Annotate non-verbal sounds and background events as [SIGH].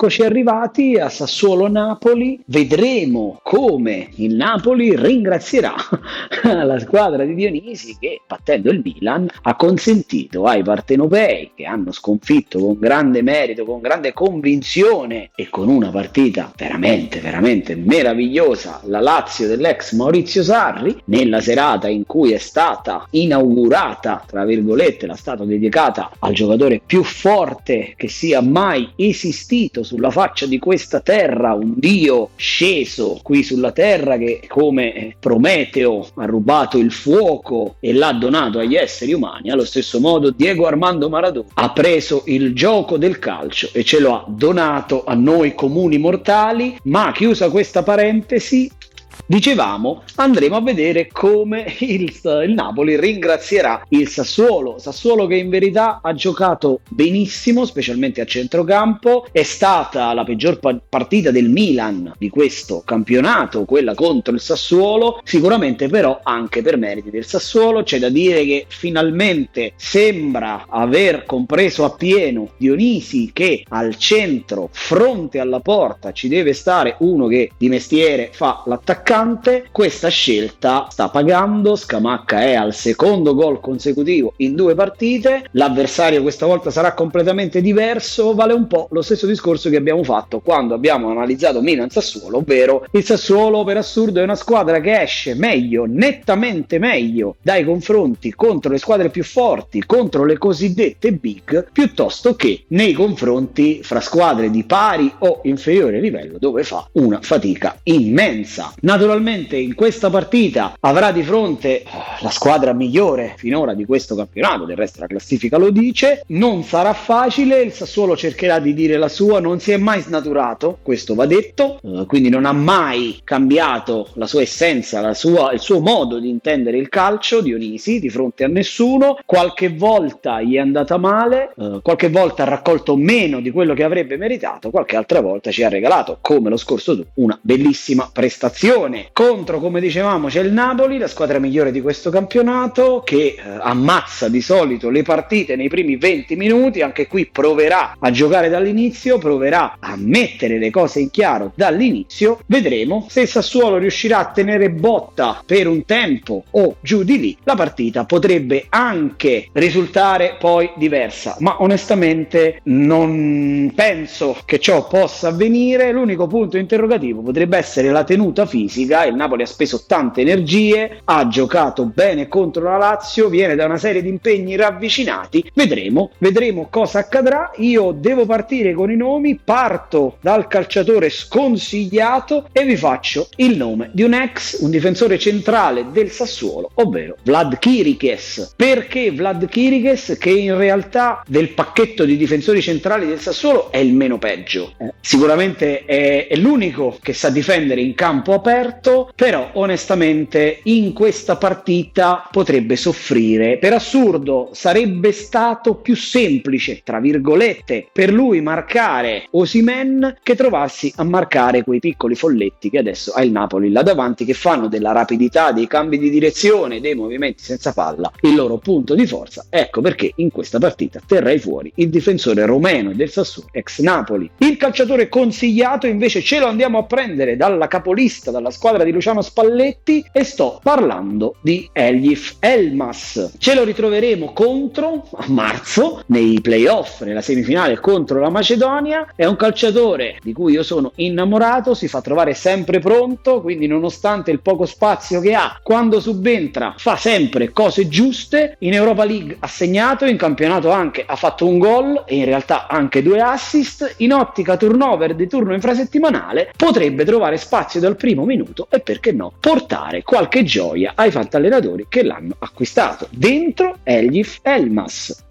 eccoci arrivati a Sassuolo-Napoli. Vedremo come il Napoli ringrazierà [LAUGHS] la squadra di Dionisi che, battendo il Milan, ha consentito ai partenopei che hanno sconfitto con grande merito, con grande convinzione e con una partita veramente, veramente meravigliosa la Lazio dell'ex Maurizio Sarri, nella serata in cui è stata inaugurata, tra virgolette, la statua dedicata al giocatore più forte che sia mai esistito sulla faccia di questa terra, un dio sceso qui sulla terra che come Prometeo ha rubato il fuoco e l'ha donato agli esseri umani, allo stesso modo Diego Armando Maradona ha preso il gioco del calcio e ce lo ha donato a noi comuni mortali, ma chiusa questa parentesi, Dicevamo, andremo a vedere come il, il, Napoli ringrazierà il Sassuolo. Sassuolo che in verità ha giocato benissimo, specialmente a centrocampo. È stata la peggior pa- partita del Milan di questo campionato, quella contro il Sassuolo. Sicuramente però anche per meriti del Sassuolo. C'è da dire che finalmente sembra aver compreso appieno Dionisi che al centro, fronte alla porta, ci deve stare uno che di mestiere fa l'attaccante attaccante, questa scelta sta pagando, Scamacca è al secondo gol consecutivo in due partite, l'avversario questa volta sarà completamente diverso, vale un po' lo stesso discorso che abbiamo fatto quando abbiamo analizzato Milan Sassuolo, ovvero il Sassuolo per assurdo è una squadra che esce meglio, nettamente meglio dai confronti contro le squadre più forti, contro le cosiddette big, piuttosto che nei confronti fra squadre di pari o inferiore livello dove fa una fatica immensa. Naturalmente in questa partita avrà di fronte eh, la squadra migliore finora di questo campionato, del resto la classifica lo dice, non sarà facile, il Sassuolo cercherà di dire la sua, non si è mai snaturato, questo va detto, eh, quindi non ha mai cambiato la sua essenza, la sua, il suo modo di intendere il calcio, Dionisi, di fronte a nessuno, qualche volta gli è andata male, eh, qualche volta ha raccolto meno di quello che avrebbe meritato, qualche altra volta ci ha regalato, come lo scorso tu, una bellissima prestazione Lione contro, come dicevamo, c'è il Napoli, la squadra migliore di questo campionato che eh, ammazza di solito le partite nei primi 20 minuti, anche qui proverà a giocare dall'inizio, proverà a mettere le cose in chiaro dall'inizio, vedremo se Sassuolo riuscirà a tenere botta per un tempo o giù di lì, la partita potrebbe anche risultare poi diversa, ma onestamente non penso che ciò possa avvenire, l'unico punto interrogativo potrebbe essere la tenuta fisica fisica, il Napoli ha speso tante energie, ha giocato bene contro la Lazio, viene da una serie di impegni ravvicinati, vedremo, vedremo cosa accadrà, io devo partire con i nomi, parto dal calciatore sconsigliato e vi faccio il nome di un ex, un difensore centrale del Sassuolo, ovvero Vlad Kirikes. Perché Vlad Kirikes che in realtà del pacchetto di difensori centrali del Sassuolo è il meno peggio, eh, sicuramente è, è l'unico che sa difendere in campo aperto, certo, però onestamente in questa partita potrebbe soffrire. Per assurdo sarebbe stato più semplice, tra virgolette, per lui marcare Osimen che trovarsi a marcare quei piccoli folletti che adesso ha il Napoli là davanti che fanno della rapidità, dei cambi di direzione, dei movimenti senza palla il loro punto di forza. Ecco perché in questa partita terrei fuori il difensore romeno del Sassuolo, ex Napoli. Il calciatore consigliato invece ce lo andiamo a prendere dalla capolista, dalla squadra di Luciano Spalletti e sto parlando di Elif Elmas. Ce lo ritroveremo contro a marzo nei playoff, nella semifinale contro la Macedonia. È un calciatore di cui io sono innamorato, si fa trovare sempre pronto, quindi nonostante il poco spazio che ha, quando subentra fa sempre cose giuste. In Europa League ha segnato, in campionato anche ha fatto un gol e in realtà anche due assist. In ottica turnover di turno infrasettimanale potrebbe trovare spazio dal primo minuto minuto e perché no portare qualche gioia ai fantallenatori che l'hanno acquistato. Dentro Elgif Elmas.